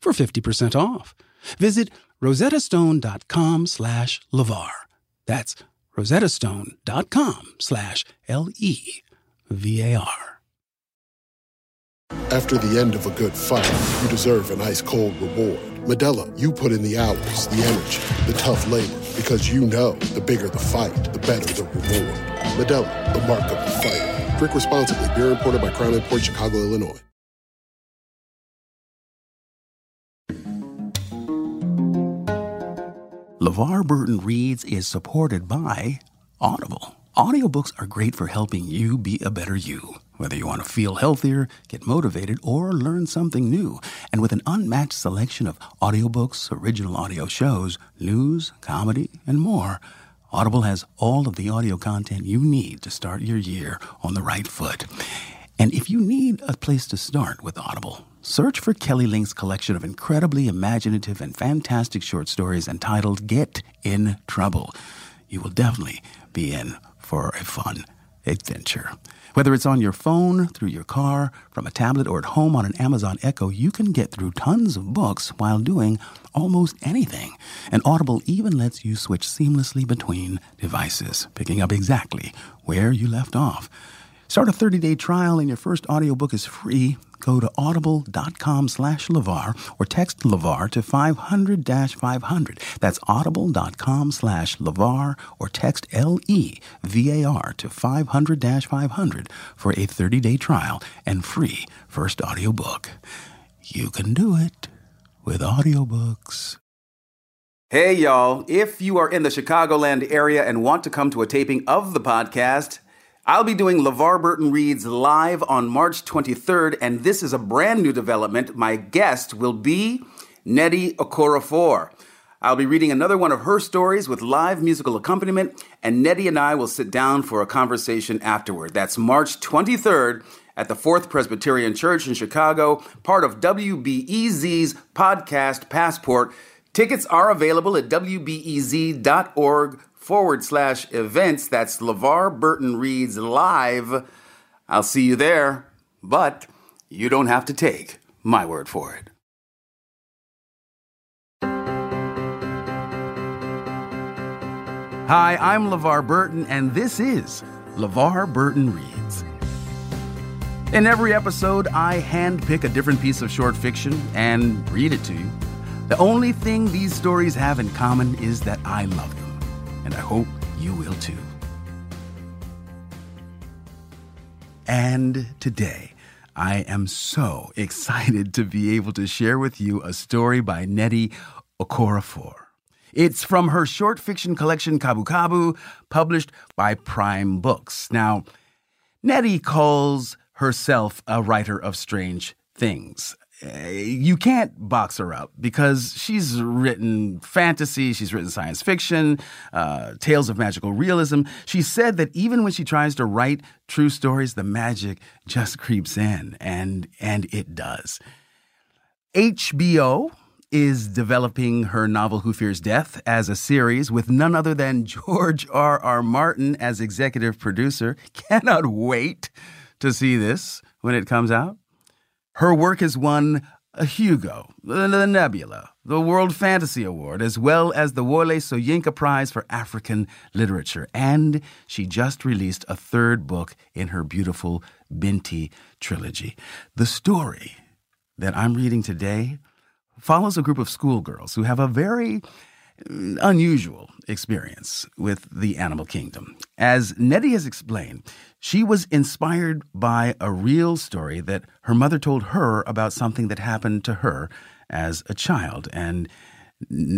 for 50% off. Visit rosettastone.com slash LeVar. That's rosettastone.com slash L-E-V-A-R. After the end of a good fight, you deserve an ice-cold reward. Modelo, you put in the hours, the energy, the tough labor, because you know the bigger the fight, the better the reward. Modelo, the mark of the fighter. Drink responsibly. Beer imported by Crown Port Chicago, Illinois. LeVar Burton Reads is supported by Audible. Audiobooks are great for helping you be a better you. Whether you want to feel healthier, get motivated, or learn something new. And with an unmatched selection of audiobooks, original audio shows, news, comedy, and more, Audible has all of the audio content you need to start your year on the right foot. And if you need a place to start with Audible, search for Kelly Link's collection of incredibly imaginative and fantastic short stories entitled Get in Trouble. You will definitely be in for a fun adventure. Whether it's on your phone, through your car, from a tablet, or at home on an Amazon Echo, you can get through tons of books while doing almost anything. And Audible even lets you switch seamlessly between devices, picking up exactly where you left off. Start a 30-day trial and your first audiobook is free. Go to audible.com slash LeVar or text LeVar to 500-500. That's audible.com slash LeVar or text L-E-V-A-R to 500-500 for a 30-day trial and free first audiobook. You can do it with audiobooks. Hey, y'all. If you are in the Chicagoland area and want to come to a taping of the podcast, I'll be doing LeVar Burton Reads live on March 23rd, and this is a brand new development. My guest will be Nnedi Okorafor. I'll be reading another one of her stories with live musical accompaniment, and Nnedi and I will sit down for a conversation afterward. That's March 23rd at the Fourth Presbyterian Church in Chicago, part of WBEZ's podcast Passport. Tickets are available at WBEZ.org forward slash events. That's LeVar Burton Reads Live. I'll see you there, but you don't have to take my word for it. Hi, I'm LeVar Burton, and this is LeVar Burton Reads. In every episode, I handpick a different piece of short fiction and read it to you. The only thing these stories have in common is that I love them, and I hope you will too. And today, I am so excited to be able to share with you a story by Nnedi Okorafor. It's from her short fiction collection Kabu Kabu, published by Prime Books. Now, Nnedi calls herself a writer of strange things. Uh, You can't box her up because she's written fantasy, she's written science fiction, uh, tales of magical realism. She said that even when she tries to write true stories, the magic just creeps in, and and it does. HBO is developing her novel Who Fears Death as a series with none other than George R. R. Martin as executive producer. Cannot wait to see this when it comes out. Her work has won a Hugo, the Nebula, the World Fantasy Award, as well as the Wole Soyinka Prize for African Literature. And she just released a third book in her beautiful Binti trilogy. The story that I'm reading today follows a group of schoolgirls who have a very unusual experience with the animal kingdom. As Nnedi has explained, she was inspired by a real story that her mother told her about something that happened to her as a child. And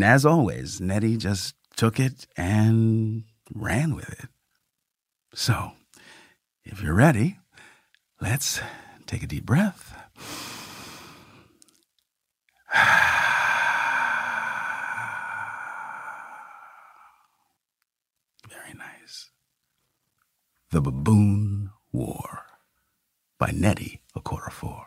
as always, Nnedi just took it and ran with it. So, if you're ready, let's take a deep breath. The Baboon War by Nnedi Okorafor.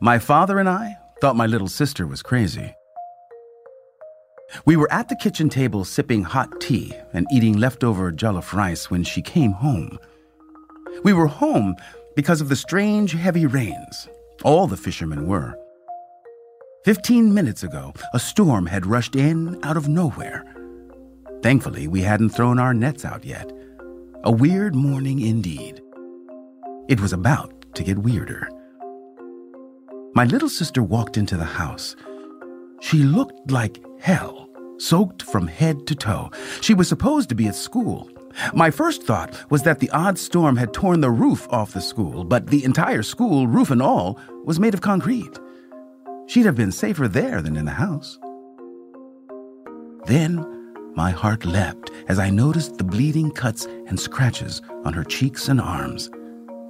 My father and I thought my little sister was crazy. We were at the kitchen table sipping hot tea and eating leftover jollof rice when she came home. We were home because of the strange heavy rains. All the fishermen were. Fifteen minutes ago, a storm had rushed in out of nowhere. Thankfully, we hadn't thrown our nets out yet. A weird morning indeed. It was about to get weirder. My little sister walked into the house. She looked like hell, soaked from head to toe. She was supposed to be at school. My first thought was that the odd storm had torn the roof off the school, but the entire school, roof and all, was made of concrete. She'd have been safer there than in the house. Then my heart leapt as I noticed the bleeding cuts and scratches on her cheeks and arms.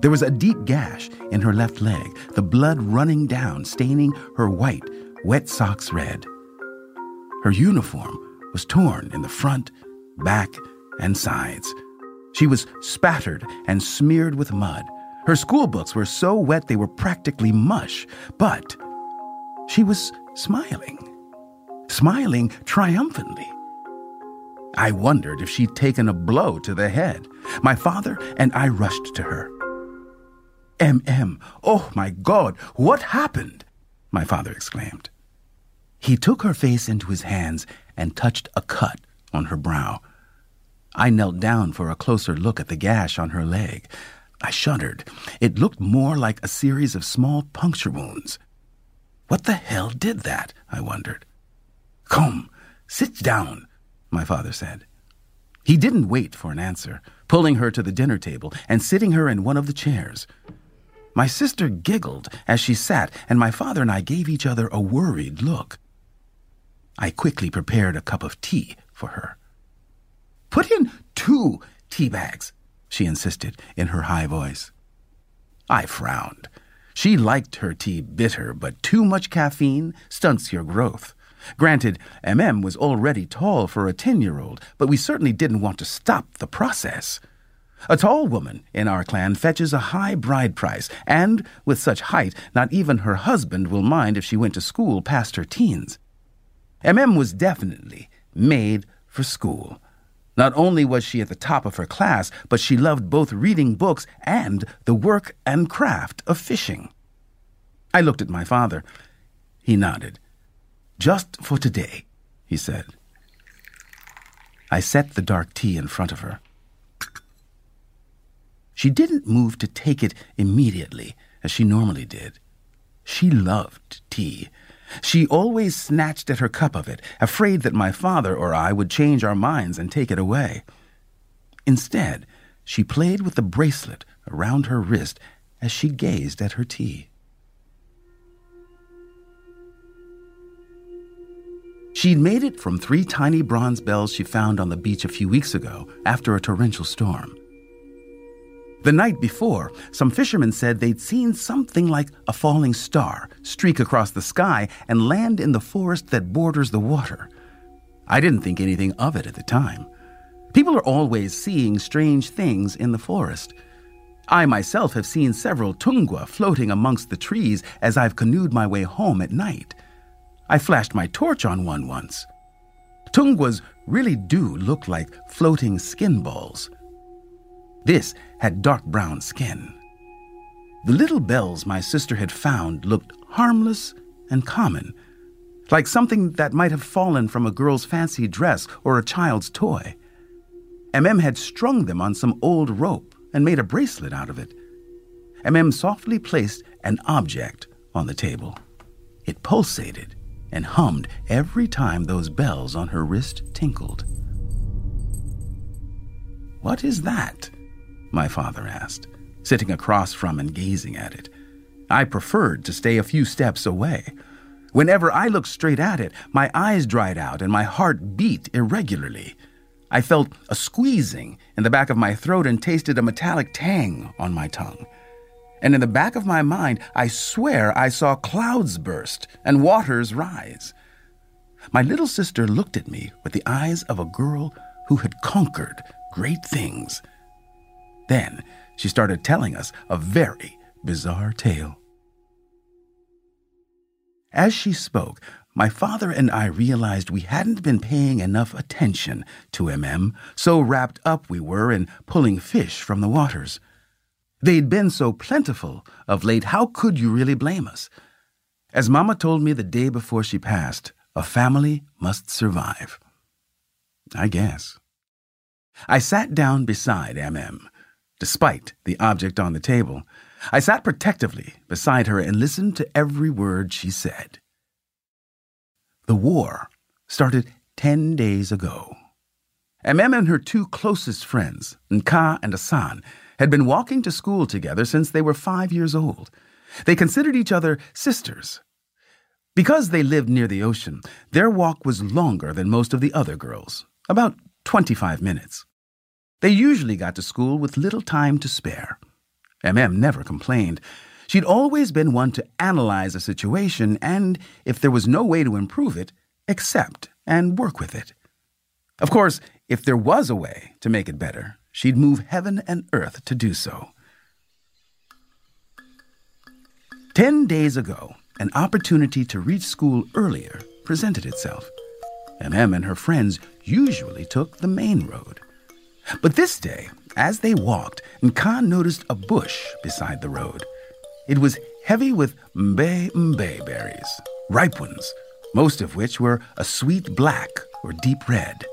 There was a deep gash in her left leg, the blood running down, staining her white, wet socks red. Her uniform was torn in the front, back, and sides. She was spattered and smeared with mud. Her school books were so wet they were practically mush, but she was smiling, smiling triumphantly. I wondered if she'd taken a blow to the head. My father and I rushed to her. M.M. Oh, my God, what happened? My father exclaimed. He took her face into his hands and touched a cut on her brow. I knelt down for a closer look at the gash on her leg. I shuddered. It looked more like a series of small puncture wounds. What the hell did that? I wondered. Come, sit down, my father said. He didn't wait for an answer, pulling her to the dinner table and sitting her in one of the chairs. My sister giggled as she sat, and my father and I gave each other a worried look. I quickly prepared a cup of tea for her. Put in two tea bags, she insisted in her high voice. I frowned. She liked her tea bitter, but too much caffeine stunts your growth. Granted, MM was already tall for a 10 year old, but we certainly didn't want to stop the process. A tall woman in our clan fetches a high bride price, and with such height, not even her husband will mind if she went to school past her teens. MM was definitely made for school. Not only was she at the top of her class, but she loved both reading books and the work and craft of fishing. I looked at my father. He nodded. Just for today, he said. I set the dark tea in front of her. She didn't move to take it immediately, as she normally did. She loved tea. She always snatched at her cup of it, afraid that my father or I would change our minds and take it away. Instead, she played with the bracelet around her wrist as she gazed at her tea. She'd made it from three tiny bronze bells she found on the beach a few weeks ago after a torrential storm. The night before, some fishermen said they'd seen something like a falling star streak across the sky and land in the forest that borders the water. I didn't think anything of it at the time. People are always seeing strange things in the forest. I myself have seen several tungwa floating amongst the trees as I've canoed my way home at night. I flashed my torch on one once. Tungwas really do look like floating skin balls. This had dark brown skin. The little bells my sister had found looked harmless and common, like something that might have fallen from a girl's fancy dress or a child's toy. MM had strung them on some old rope and made a bracelet out of it. MM softly placed an object on the table. It pulsated and hummed every time those bells on her wrist tinkled. What is that? My father asked, sitting across from and gazing at it. I preferred to stay a few steps away. Whenever I looked straight at it, my eyes dried out and my heart beat irregularly. I felt a squeezing in the back of my throat and tasted a metallic tang on my tongue. and in the back of my mind, I swear I saw clouds burst and waters rise. My little sister looked at me with the eyes of a girl who had conquered great things. Then she started telling us a very bizarre tale. As she spoke, my father and I realized we hadn't been paying enough attention to MM, so wrapped up we were in pulling fish from the waters. They'd been so plentiful of late, how could you really blame us? As Mama told me the day before she passed, a family must survive. I guess. I sat down beside MM, despite the object on the table. I sat protectively beside her and listened to every word she said. The war started 10 days ago. MM and her two closest friends, Nka and Asan, had been walking to school together since they were five years old. They considered each other sisters. Because they lived near the ocean, their walk was longer than most of the other girls, about 25 minutes. They usually got to school with little time to spare. MM never complained. She'd always been one to analyze a situation and, if there was no way to improve it, accept and work with it. Of course, if there was a way to make it better, she'd move heaven and earth to do so. Ten days ago, an opportunity to reach school earlier presented itself. MM and her friends usually took the main road. But this day, as they walked, Nka noticed a bush beside the road. It was heavy with mbe mbe berries, ripe ones, most of which were a sweet black or deep red.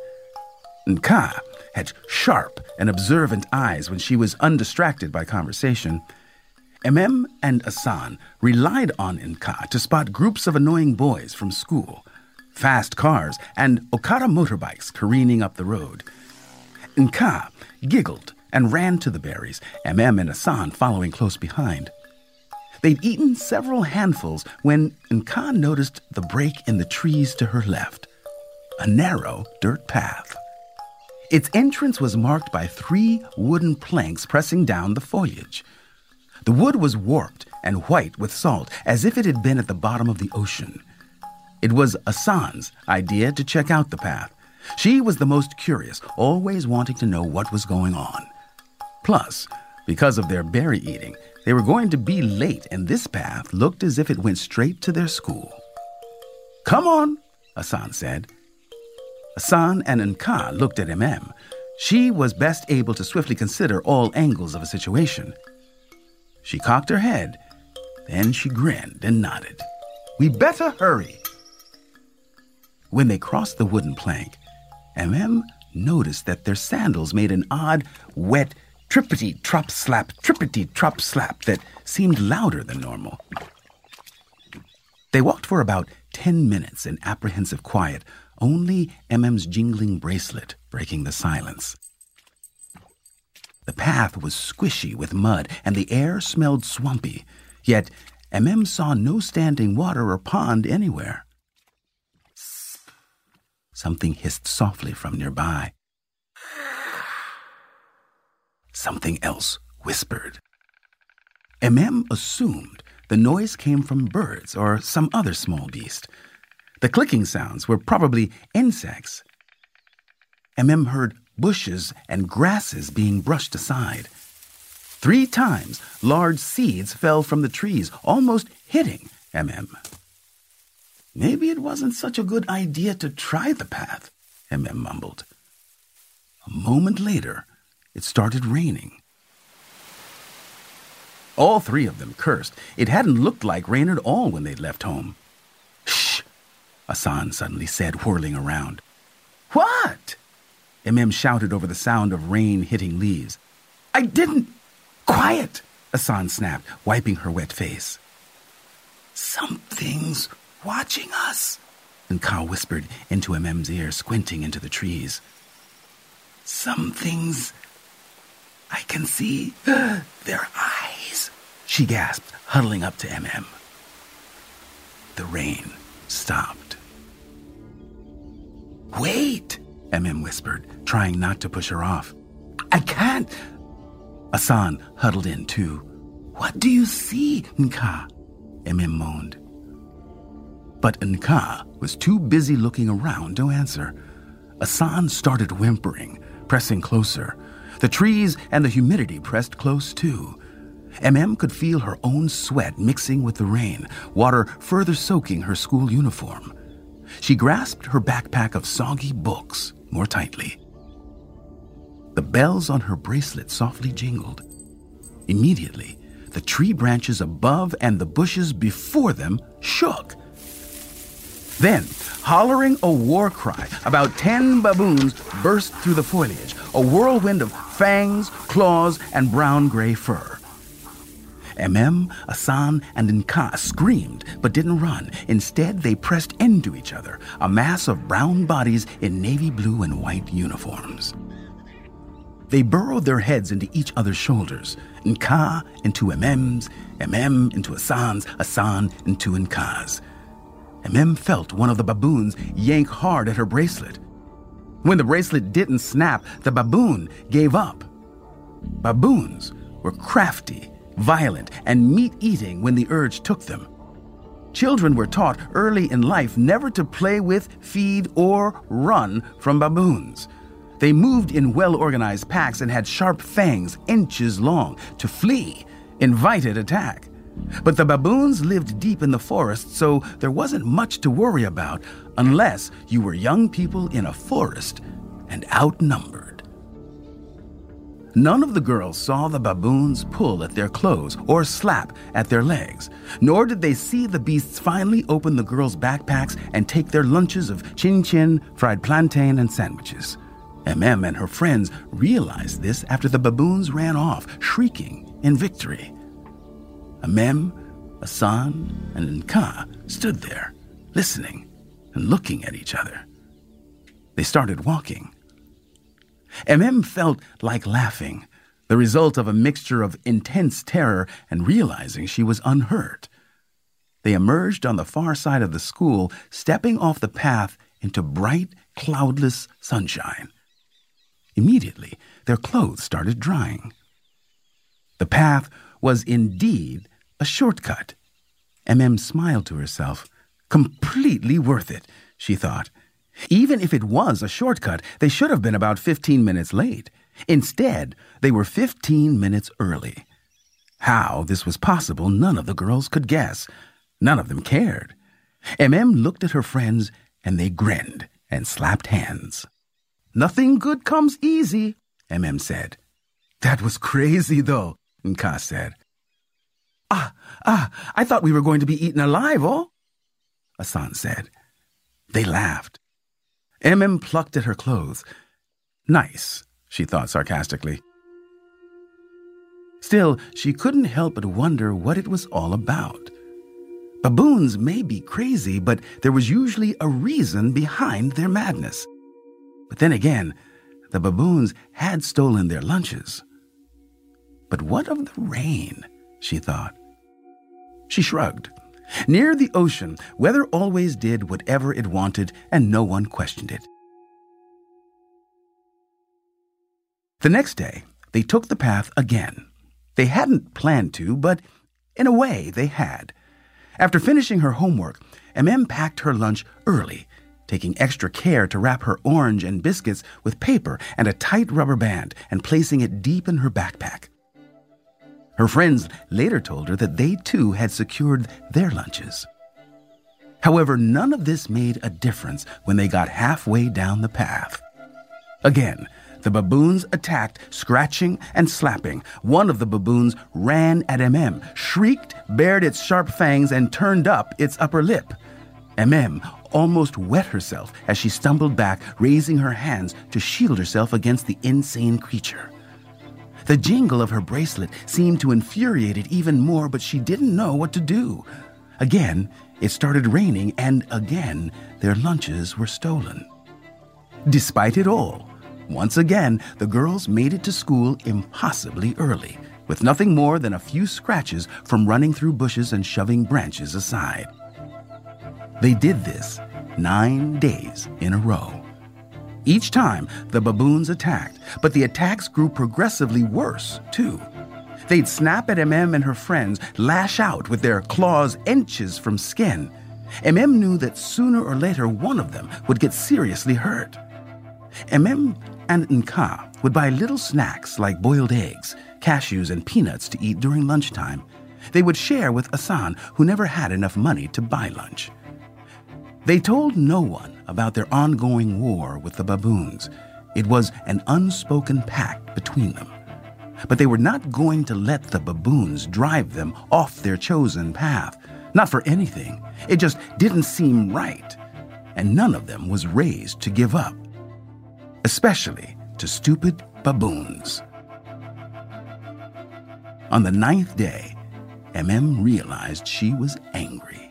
Nka had sharp and observant eyes when she was undistracted by conversation. MM and Asan relied on Nka to spot groups of annoying boys from school, fast cars, and Okada motorbikes careening up the road. Nka giggled and ran to the berries, MM and Asan following close behind. They'd eaten several handfuls when Nka noticed the break in the trees to her left a narrow dirt path. Its entrance was marked by three wooden planks pressing down the foliage. The wood was warped and white with salt, as if it had been at the bottom of the ocean. It was Asan's idea to check out the path. She was the most curious, always wanting to know what was going on. Plus, because of their berry eating, they were going to be late, and this path looked as if it went straight to their school. Come on, Asan said. Asan and Nka looked at MM. She was best able to swiftly consider all angles of a situation. She cocked her head, then she grinned and nodded. We better hurry. When they crossed the wooden plank, MM noticed that their sandals made an odd, wet trippity trop slap, trippity trop slap that seemed louder than normal. They walked for about ten minutes in apprehensive quiet, only MM's jingling bracelet breaking the silence. The path was squishy with mud, and the air smelled swampy, yet MM saw no standing water or pond anywhere. Something hissed softly from nearby. Something else whispered. MM assumed the noise came from birds or some other small beast. The clicking sounds were probably insects. MM heard bushes and grasses being brushed aside. Three times, large seeds fell from the trees, almost hitting MM. Maybe it wasn't such a good idea to try the path, MM mumbled. A moment later, it started raining. All three of them cursed. It hadn't looked like rain at all when they'd left home. Shh, Asan suddenly said, whirling around. What? MM shouted over the sound of rain hitting leaves. I didn't. Quiet, Asan snapped, wiping her wet face. Something's watching us, Nka whispered into MM's ear, squinting into the trees. Some things I can see their eyes, she gasped, huddling up to MM. The rain stopped. Wait, MM whispered, trying not to push her off. I can't. Asan huddled in too. What do you see, Nka? MM moaned. But Nka was too busy looking around to answer. Asan started whimpering, pressing closer. The trees and the humidity pressed close too. MM could feel her own sweat mixing with the rain, water further soaking her school uniform. She grasped her backpack of soggy books more tightly. The bells on her bracelet softly jingled. Immediately, the tree branches above and the bushes before them shook. Then, hollering a war cry, about ten baboons burst through the foliage, a whirlwind of fangs, claws, and brown gray fur. MM, Asan, and Nka screamed but didn't run. Instead, they pressed into each other, a mass of brown bodies in navy blue and white uniforms. They burrowed their heads into each other's shoulders, Nka into MM's, MM into Asan's, Asan into Nka's. MM felt one of the baboons yank hard at her bracelet. When the bracelet didn't snap, the baboon gave up. Baboons were crafty violent, and meat eating when the urge took them. Children were taught early in life never to play with, feed, or run from baboons. They moved in well organized packs and had sharp fangs inches long to flee, invited attack. But the baboons lived deep in the forest, so there wasn't much to worry about unless you were young people in a forest and outnumbered. None of the girls saw the baboons pull at their clothes or slap at their legs, nor did they see the beasts finally open the girls' backpacks and take their lunches of chin chin, fried plantain, and sandwiches. MM and her friends realized this after the baboons ran off, shrieking in victory. MM, Asan, and Nka stood there, listening and looking at each other. They started walking. Amem felt like laughing, the result of a mixture of intense terror and realizing she was unhurt. They emerged on the far side of the school, stepping off the path into bright, cloudless sunshine. Immediately, their clothes started drying. The path was indeed a shortcut. MM smiled to herself. Completely worth it, she thought. Even if it was a shortcut, they should have been about 15 minutes late. Instead, they were 15 minutes early. How this was possible, none of the girls could guess. None of them cared. MM looked at her friends, and they grinned and slapped hands. Nothing good comes easy, MM said. That was crazy, though, Nka said. Ah, ah, I thought we were going to be eaten alive, oh? Asan said. They laughed. MM plucked at her clothes. Nice, she thought sarcastically. Still, she couldn't help but wonder what it was all about. Baboons may be crazy, but there was usually a reason behind their madness. But then again, the baboons had stolen their lunches. But what of the rain? She thought. She shrugged. Near the ocean, weather always did whatever it wanted, and no one questioned it. The next day, they took the path again. They hadn't planned to, but in a way they had. After finishing her homework, MM packed her lunch early, taking extra care to wrap her orange and biscuits with paper and a tight rubber band and placing it deep in her backpack. Her friends later told her that they too had secured their lunches. However, none of this made a difference when they got halfway down the path. Again, the baboons attacked, scratching and slapping. One of the baboons ran at MM, shrieked, bared its sharp fangs, and turned up its upper lip. MM almost wet herself as she stumbled back, raising her hands to shield herself against the insane creature. The jingle of her bracelet seemed to infuriate it even more, but she didn't know what to do. Again, it started raining, and again, their lunches were stolen. Despite it all, once again, the girls made it to school impossibly early, with nothing more than a few scratches from running through bushes and shoving branches aside. They did this nine days in a row. Each time, the baboons attacked, but the attacks grew progressively worse, too. They'd snap at MM and her friends, lash out with their claws inches from skin. MM knew that sooner or later one of them would get seriously hurt. MM and Nka would buy little snacks like boiled eggs, cashews, and peanuts to eat during lunchtime. They would share with Asan, who never had enough money to buy lunch. They told no one about their ongoing war with the baboons. It was an unspoken pact between them. But they were not going to let the baboons drive them off their chosen path. Not for anything. It just didn't seem right. And none of them was raised to give up. Especially to stupid baboons. On the ninth day, MM realized she was angry.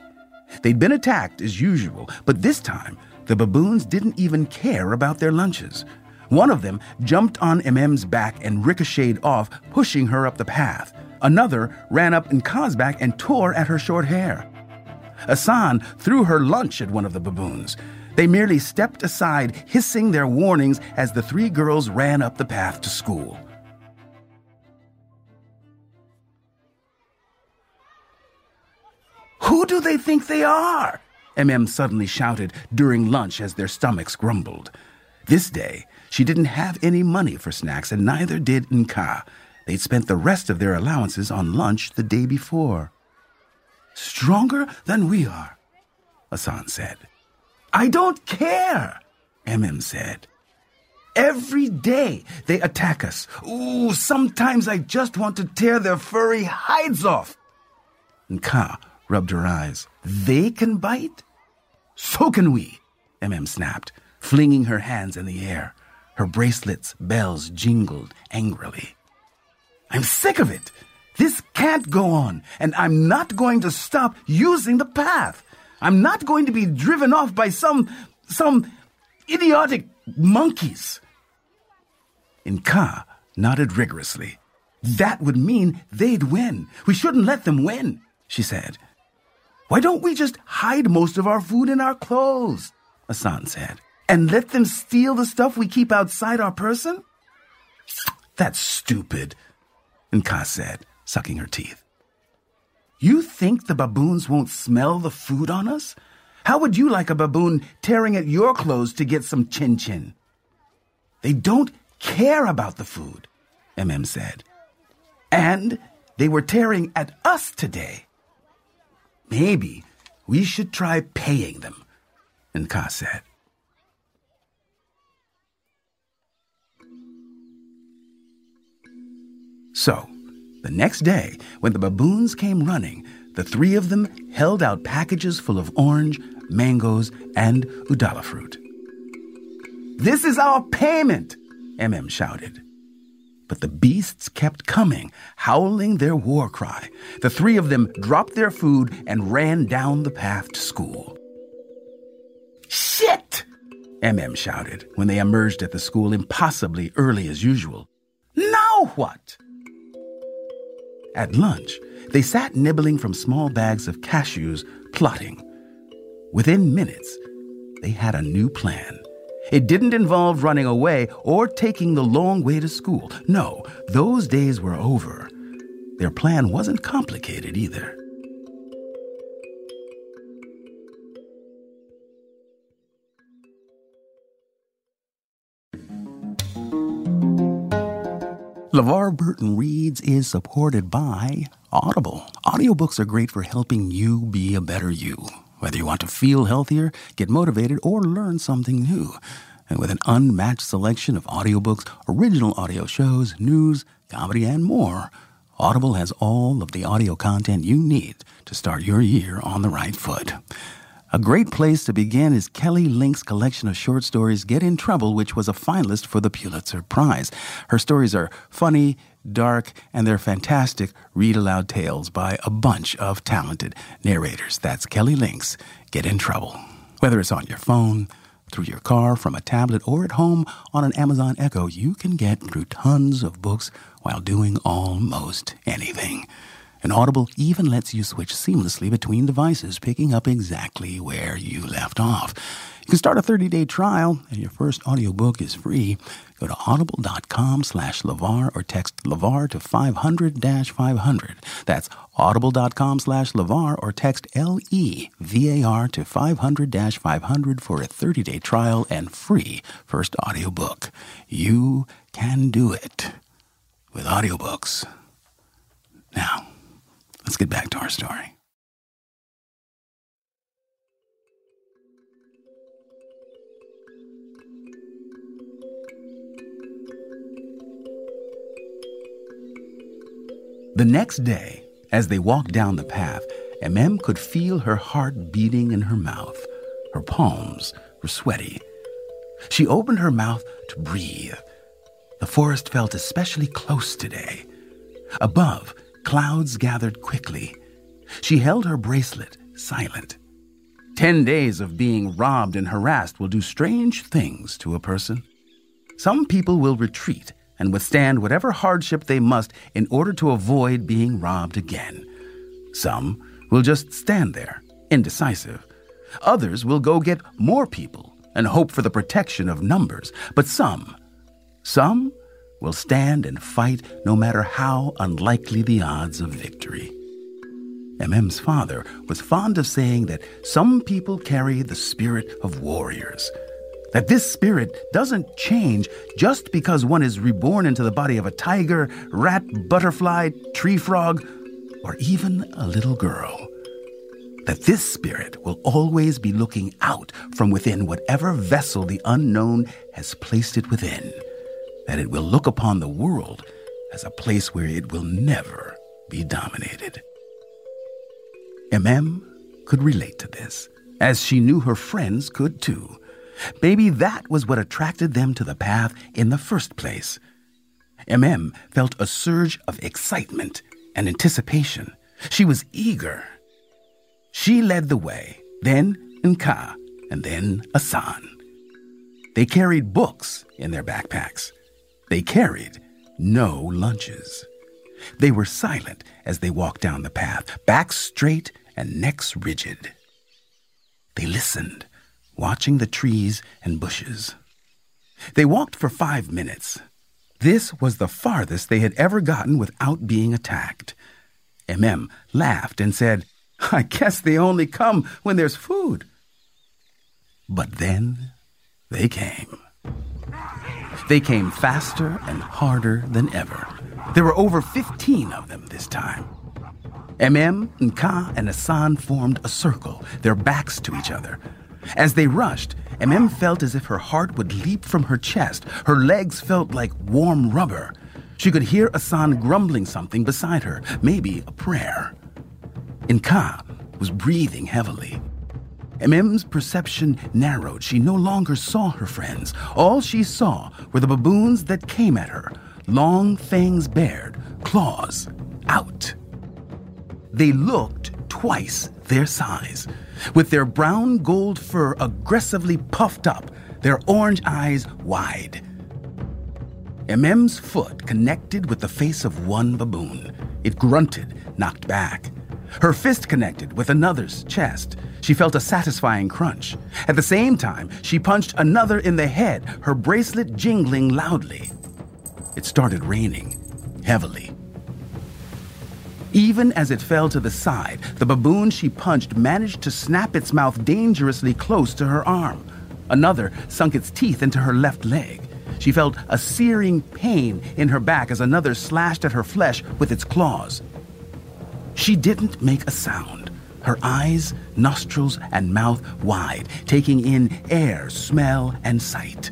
They'd been attacked as usual, but this time the baboons didn't even care about their lunches. One of them jumped on MM's back and ricocheted off, pushing her up the path. Another ran up in Nka's back and tore at her short hair. Asan threw her lunch at one of the baboons. They merely stepped aside, hissing their warnings as the three girls ran up the path to school. Who do they think they are? MM suddenly shouted during lunch as their stomachs grumbled. This day, she didn't have any money for snacks, and neither did Nka. They'd spent the rest of their allowances on lunch the day before. Stronger than we are, Asan said. I don't care, MM said. Every day they attack us. Ooh, sometimes I just want to tear their furry hides off. Nka rubbed her eyes. They can bite? So can we, MM snapped, flinging her hands in the air. Her bracelet's bells jingled angrily. I'm sick of it. This can't go on, and I'm not going to stop using the path. I'm not going to be driven off by some some idiotic monkeys. Nka nodded rigorously. That would mean they'd win. We shouldn't let them win, she said. Why don't we just hide most of our food in our clothes? Asan said. And let them steal the stuff we keep outside our person? That's stupid, Nka said, sucking her teeth. You think the baboons won't smell the food on us? How would you like a baboon tearing at your clothes to get some chin chin? They don't care about the food, MM said. And they were tearing at us today. Maybe we should try paying them, Nka said. So, the next day, when the baboons came running, the three of them held out packages full of orange, mangoes, and udala fruit. This is our payment, MM shouted. But the beasts kept coming, howling their war cry. The three of them dropped their food and ran down the path to school. Shit! MM shouted when they emerged at the school impossibly early as usual. Now what? At lunch, they sat nibbling from small bags of cashews, plotting. Within minutes, they had a new plan. It didn't involve running away or taking the long way to school. No, those days were over. Their plan wasn't complicated either. LeVar Burton Reads is supported by Audible. Audiobooks are great for helping you be a better you. Whether you want to feel healthier, get motivated, or learn something new. And with an unmatched selection of audiobooks, original audio shows, news, comedy, and more, Audible has all of the audio content you need to start your year on the right foot. A great place to begin is Kelly Link's collection of short stories, Get in Trouble, which was a finalist for the Pulitzer Prize. Her stories are funny, dark, and they're fantastic read aloud tales by a bunch of talented narrators. That's Kelly Link's Get in Trouble. Whether it's on your phone, through your car, from a tablet, or at home on an Amazon Echo, you can get through tons of books while doing almost anything. And Audible even lets you switch seamlessly between devices, picking up exactly where you left off. You can start a 30-day trial, and your first audiobook is free. Go to audible.com slash LeVar or text LeVar to 500-500. That's audible.com slash LeVar or text L-E-V-A-R to 500-500 for a 30-day trial and free first audiobook. You can do it with audiobooks. Now, let's get back to our story. The next day, as they walked down the path, MM could feel her heart beating in her mouth. Her palms were sweaty. She opened her mouth to breathe. The forest felt especially close today. Above, clouds gathered quickly. She held her bracelet, silent. Ten days of being robbed and harassed will do strange things to a person. Some people will retreat and withstand whatever hardship they must in order to avoid being robbed again. Some will just stand there, indecisive. Others will go get more people and hope for the protection of numbers. But some, some will stand and fight no matter how unlikely the odds of victory. MM's father was fond of saying that some people carry the spirit of warriors that this spirit doesn't change just because one is reborn into the body of a tiger, rat, butterfly, tree frog, or even a little girl. That this spirit will always be looking out from within whatever vessel the unknown has placed it within. That it will look upon the world as a place where it will never be dominated. MM could relate to this, as she knew her friends could too. Maybe that was what attracted them to the path in the first place. MM felt a surge of excitement and anticipation. She was eager. She led the way, then Nka, and then Asan. They carried books in their backpacks. They carried no lunches. They were silent as they walked down the path, backs straight and necks rigid. They listened watching the trees and bushes. They walked for five minutes. This was the farthest they had ever gotten without being attacked. MM laughed and said, I guess they only come when there's food. But then they came. They came faster and harder than ever. There were over 15 of them this time. MM, Nka, and Asan formed a circle, their backs to each other. As they rushed, MM felt as if her heart would leap from her chest. Her legs felt like warm rubber. She could hear Asan grumbling something beside her, maybe a prayer. Nka was breathing heavily. MM's perception narrowed. She no longer saw her friends. All she saw were the baboons that came at her, long fangs bared, claws out. They looked twice their size, with their brown gold fur aggressively puffed up, their orange eyes wide. MM's foot connected with the face of one baboon. It grunted, knocked back. Her fist connected with another's chest. She felt a satisfying crunch. At the same time, she punched another in the head, her bracelet jingling loudly. It started raining, heavily. Even as it fell to the side, the baboon she punched managed to snap its mouth dangerously close to her arm. Another sunk its teeth into her left leg. She felt a searing pain in her back as another slashed at her flesh with its claws. She didn't make a sound, her eyes, nostrils, and mouth wide, taking in air, smell, and sight.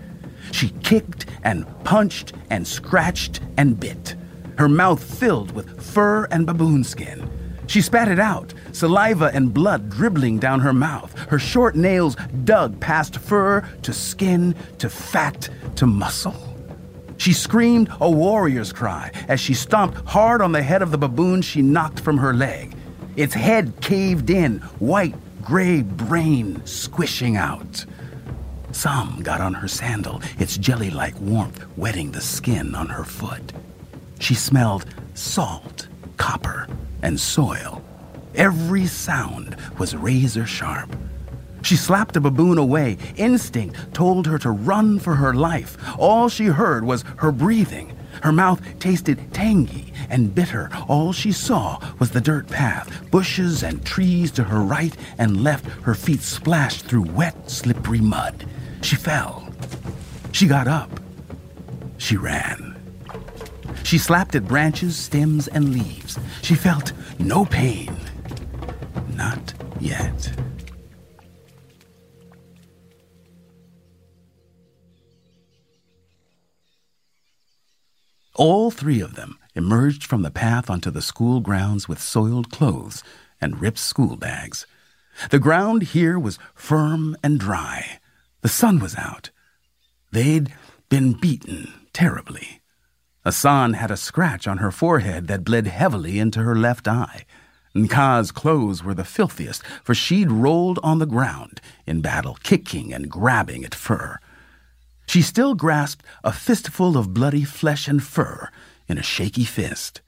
She kicked and punched and scratched and bit her mouth filled with fur and baboon skin. She spat it out, saliva and blood dribbling down her mouth. Her short nails dug past fur to skin to fat to muscle. She screamed a warrior's cry as she stomped hard on the head of the baboon she knocked from her leg. Its head caved in, white, gray brain squishing out. Some got on her sandal, its jelly like warmth wetting the skin on her foot. She smelled salt, copper, and soil. Every sound was razor sharp. She slapped a baboon away. Instinct told her to run for her life. All she heard was her breathing. Her mouth tasted tangy and bitter. All she saw was the dirt path, bushes and trees to her right and left. Her feet splashed through wet, slippery mud. She fell. She got up. She ran. She slapped at branches, stems, and leaves. She felt no pain. Not yet. All three of them emerged from the path onto the school grounds with soiled clothes and ripped school bags. The ground here was firm and dry. The sun was out. They'd been beaten terribly. Asan had a scratch on her forehead that bled heavily into her left eye. Nka's clothes were the filthiest, for she'd rolled on the ground in battle, kicking and grabbing at fur. She still grasped a fistful of bloody flesh and fur in a shaky fist.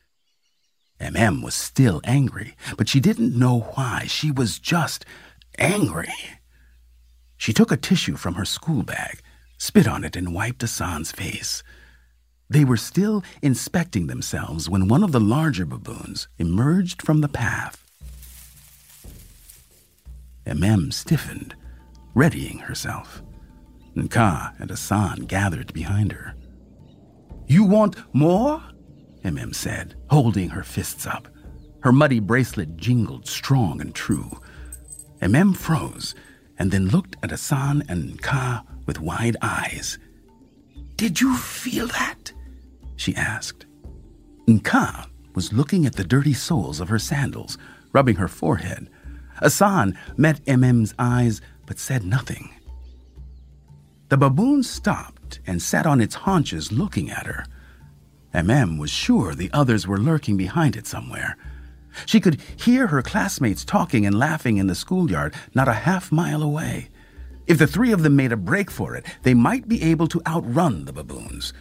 MM was still angry, but she didn't know why. She was just angry. She took a tissue from her school bag, spit on it, and wiped Asan's face. They were still inspecting themselves when one of the larger baboons emerged from the path. MM stiffened, readying herself. Nka and Asan gathered behind her. You want more? MM said, holding her fists up. Her muddy bracelet jingled strong and true. MM froze and then looked at Asan and Nka with wide eyes. Did you feel that? She asked. Nka was looking at the dirty soles of her sandals, rubbing her forehead. Asan met MM's eyes but said nothing. The baboon stopped and sat on its haunches looking at her. MM was sure the others were lurking behind it somewhere. She could hear her classmates talking and laughing in the schoolyard not a half mile away. If the three of them made a break for it, they might be able to outrun the baboons.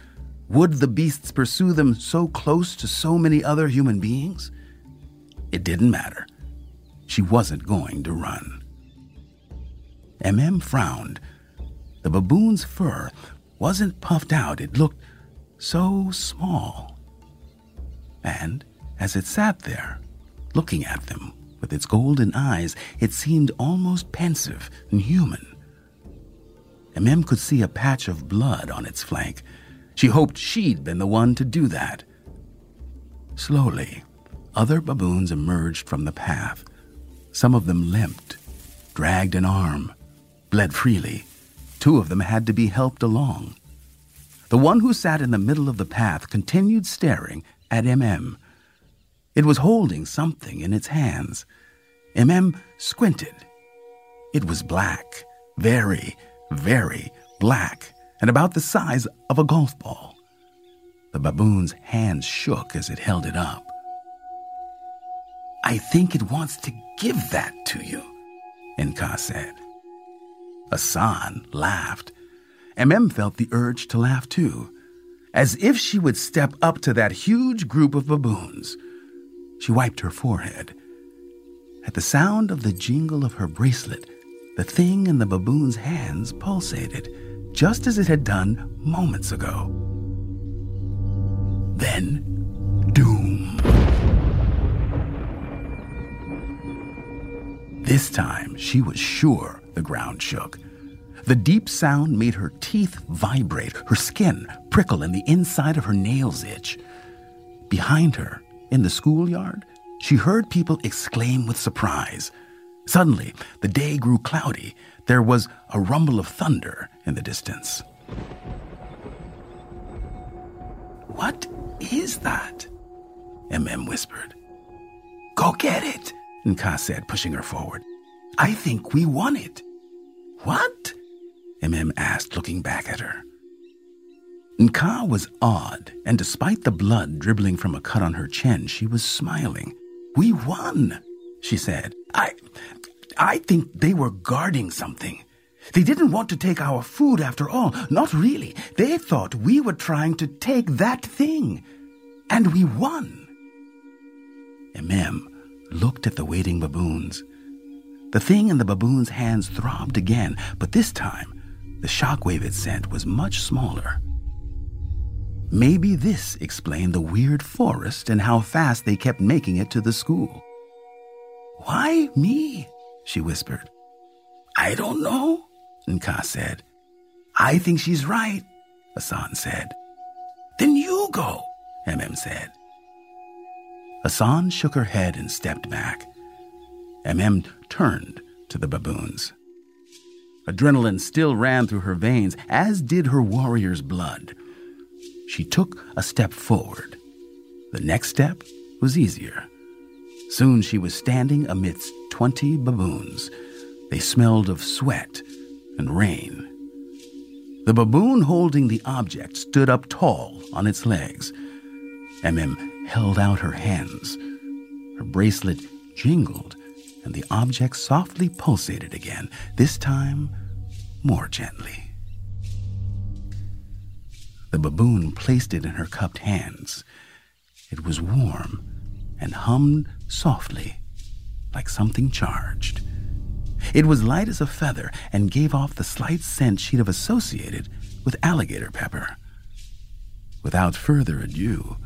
Would the beasts pursue them so close to so many other human beings? It didn't matter. She wasn't going to run. MM frowned the baboon's fur wasn't puffed out, it looked so small. And as it sat there, looking at them with its golden eyes, it seemed almost pensive and human. MM could see a patch of blood on its flank. She hoped she'd been the one to do that. Slowly, other baboons emerged from the path. Some of them limped, dragged an arm, bled freely. Two of them had to be helped along. The one who sat in the middle of the path continued staring at MM. It was holding something in its hands. MM squinted. It was black, very, very black, and about the size of a golf ball. The baboon's hands shook as it held it up. I think it wants to give that to you, Nka said. Asan laughed. MM felt the urge to laugh too, as if she would step up to that huge group of baboons. She wiped her forehead. At the sound of the jingle of her bracelet, the thing in the baboon's hands pulsated, just as it had done moments ago. Then, doom. This time, she was sure the ground shook. The deep sound made her teeth vibrate, her skin prickle, and the inside of her nails itch. Behind her, in the schoolyard, she heard people exclaim with surprise. Suddenly, the day grew cloudy. There was a rumble of thunder in the distance. What is that? MM whispered. Go get it, Nka said, pushing her forward. I think we won it. What? MM asked, looking back at her. Nka was odd, and despite the blood dribbling from a cut on her chin, she was smiling. We won, she said. I. I think they were guarding something. They didn't want to take our food after all. Not really. They thought we were trying to take that thing. And we won. MM looked at the waiting baboons. The thing in the baboon's hands throbbed again, but this time the shockwave it sent was much smaller. Maybe this explained the weird forest and how fast they kept making it to the school. Why me? She whispered. I don't know, Nka said. I think she's right, Asan said. Then you go, MM said. Asan shook her head and stepped back. MM turned to the baboons. Adrenaline still ran through her veins, as did her warrior's blood. She took a step forward. The next step was easier. Soon she was standing amidst twenty baboons. They smelled of sweat and rain. The baboon holding the object stood up tall on its legs. MM held out her hands. Her bracelet jingled, and the object softly pulsated again, this time more gently. The baboon placed it in her cupped hands. It was warm and hummed softly, like something charged. It was light as a feather and gave off the slight scent she'd have associated with alligator pepper. Without further ado,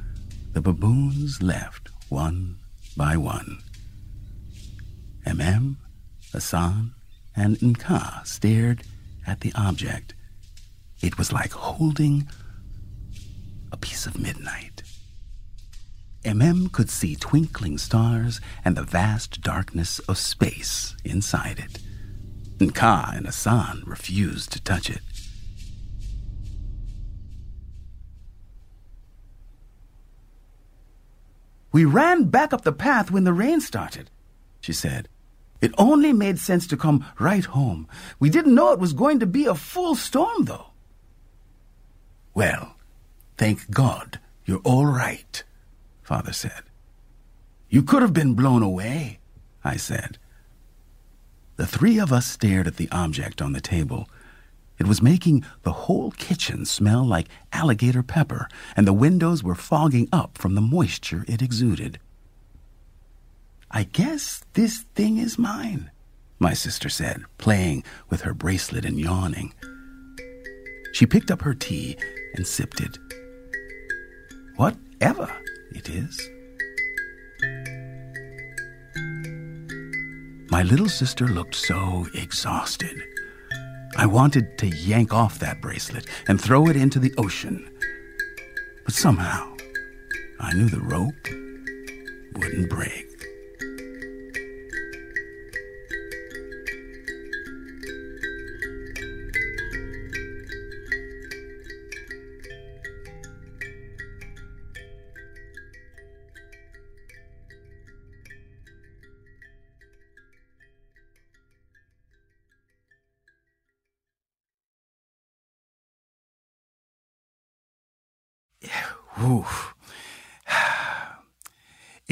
the baboons left one by one. MM, Asan, and Nka stared at the object. It was like holding a piece of midnight. MM could see twinkling stars and the vast darkness of space inside it. Nka and Asan refused to touch it. We ran back up the path when the rain started, she said. It only made sense to come right home. We didn't know it was going to be a full storm, though. Well, thank God you're all right, Father said. You could have been blown away, I said. The three of us stared at the object on the table. It was making the whole kitchen smell like alligator pepper, and the windows were fogging up from the moisture it exuded. I guess this thing is mine, my sister said, playing with her bracelet and yawning. She picked up her tea and sipped it. Whatever it is. My little sister looked so exhausted. I wanted to yank off that bracelet and throw it into the ocean. But somehow, I knew the rope wouldn't break.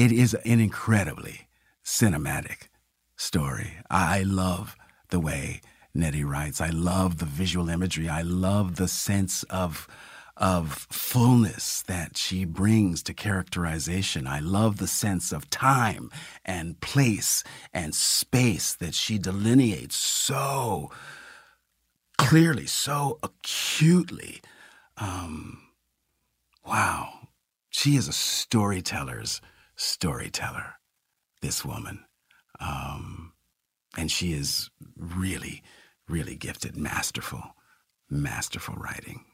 It is an incredibly cinematic story. I love the way Nnedi writes. I love the visual imagery. I love the sense of of fullness that she brings to characterization. I love the sense of time and place and space that she delineates so clearly, so acutely. Um, wow, she is a storyteller's storyteller, this woman. Um, and she is really, really gifted, masterful, masterful writing.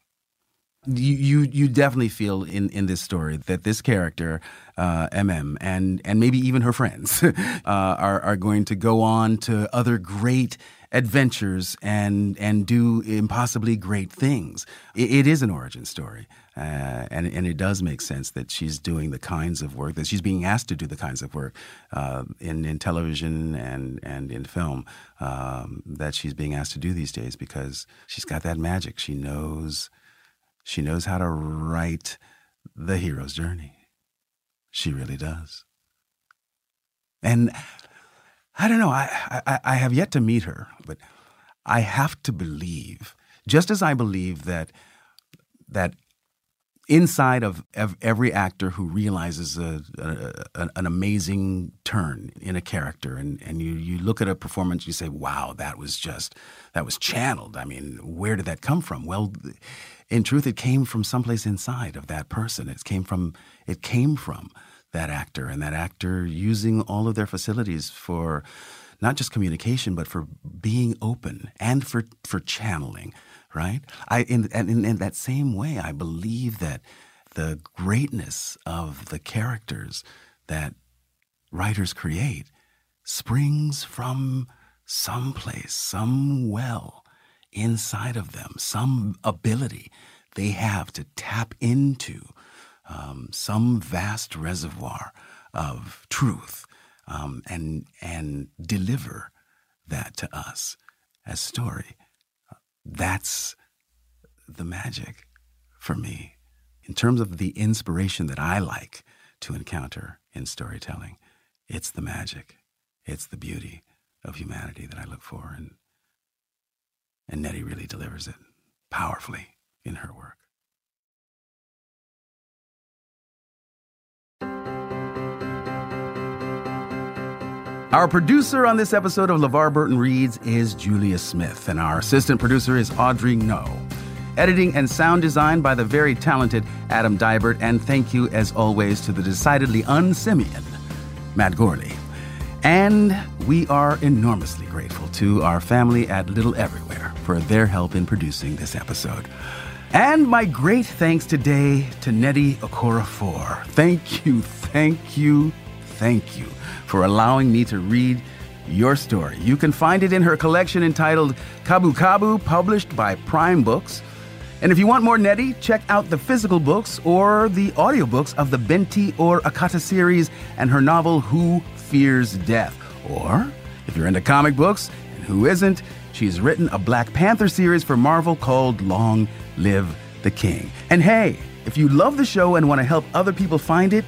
You, you, you definitely feel in, in this story that this character, uh, MM, and, and maybe even her friends, uh, are, are going to go on to other great adventures and and do impossibly great things. it, it is an origin story, uh, and and it does make sense that she's doing the kinds of work that she's being asked to do the kinds of work uh, in in television and and in film um, that she's being asked to do these days because she's got that magic. She knows she knows how to write the hero's journey. She really does. And I don't know. I, I, I have yet to meet her, but I have to believe, just as I believe that that inside of, every actor who realizes a, a, an amazing turn in a character and, and you, you look at a performance you say wow that was just that was channeled. I mean where did that come from? Well in truth it came from someplace inside of that person. It came from it came from that actor and that actor using all of their facilities for not just communication but for being open and for for channeling right? I in, in, in that same way, I believe that the greatness of the characters that writers create springs from some place, some well inside of them, some ability they have to tap into um, some vast reservoir of truth um, and and deliver that to us as story. That's the magic for me. In terms of the inspiration that I like to encounter in storytelling, it's the magic, it's the beauty of humanity that I look for. And, and Nnedi really delivers it powerfully in her work. Our producer on this episode of LeVar Burton Reads is Julia Smith, and our assistant producer is Audrey No. Editing and sound design by the very talented Adam Dybert, and thank you, as always, to the decidedly unsimian Matt Gorley. And we are enormously grateful to our family at Little Everywhere for their help in producing this episode. And my great thanks today to Nnedi Okorafor. Thank you, thank you, thank you for allowing me to read your story. You can find it in her collection entitled Kabu Kabu, published by Prime Books. And if you want more Nnedi, check out the physical books or the audiobooks of the Binti or Akata series and her novel Who Fears Death. Or, if you're into comic books, and who isn't, she's written a Black Panther series for Marvel called Long Live the King. And hey, if you love the show and want to help other people find it,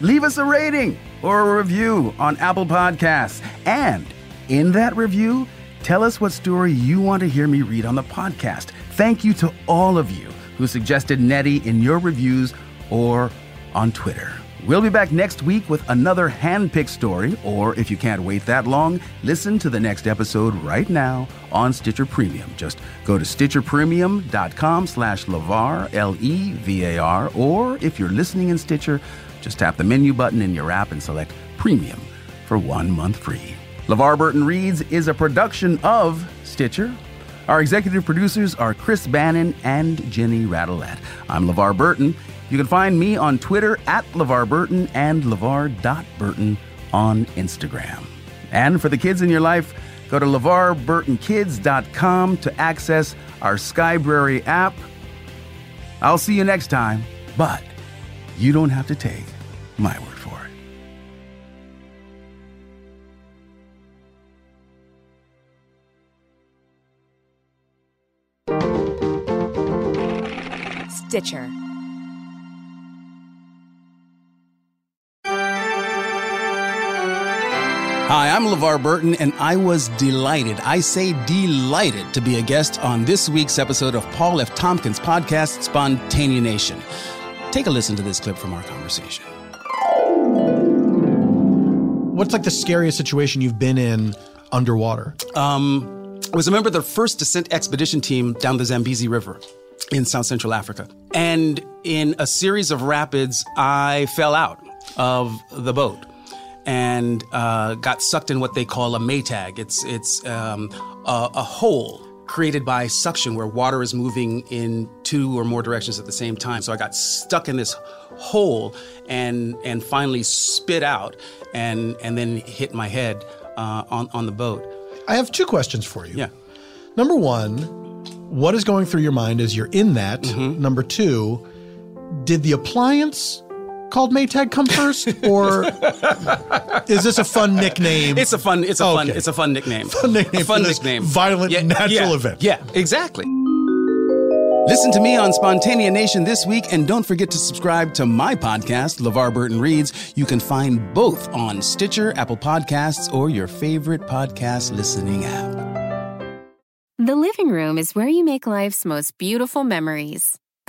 leave us a rating or a review on Apple Podcasts. And in that review, tell us what story you want to hear me read on the podcast. Thank you to all of you who suggested Nnedi in your reviews or on Twitter. We'll be back next week with another hand-picked story, or if you can't wait that long, listen to the next episode right now on Stitcher Premium. Just go to stitcherpremium.com slash LeVar, L-E-V-A-R, or if you're listening in Stitcher, just tap the menu button in your app and select Premium for one month free. LeVar Burton Reads is a production of Stitcher. Our executive producers are Chris Bannon and Jenny Radelet. I'm LeVar Burton. You can find me on Twitter at LeVar Burton and LeVar.Burton on Instagram. And for the kids in your life, go to LeVarBurtonKids.com to access our Skybrary app. I'll see you next time, but you don't have to take my word for it. Stitcher. Hi, I'm LeVar Burton, and I was delighted, I say delighted, to be a guest on this week's episode of Paul F. Tompkins' podcast, Spontaneanation. Take a listen to this clip from our conversation. What's like the scariest situation you've been in underwater? Um, I was a member of the first descent expedition team down the Zambezi River in South Central Africa. And in a series of rapids, I fell out of the boat and uh, got sucked in what they call a maytag. It's, it's um, a, a hole created by suction where water is moving in two or more directions at the same time. So I got stuck in this hole and and finally spit out and and then hit my head uh, on on the boat. I have two questions for you. Yeah. Number one, what is going through your mind as you're in that? Mm-hmm. Number two, did the appliance called Maytag come first, or is this a fun nickname? It's a fun. It's a Okay. fun. It's a fun nickname. Fun nickname A fun nickname. violent natural yeah, event. Yeah, exactly. Listen to me on Spontaneanation this week, and don't forget to subscribe to my podcast, LeVar Burton Reads. You can find both on Stitcher, Apple Podcasts, or your favorite podcast listening app. The living room is where you make life's most beautiful memories.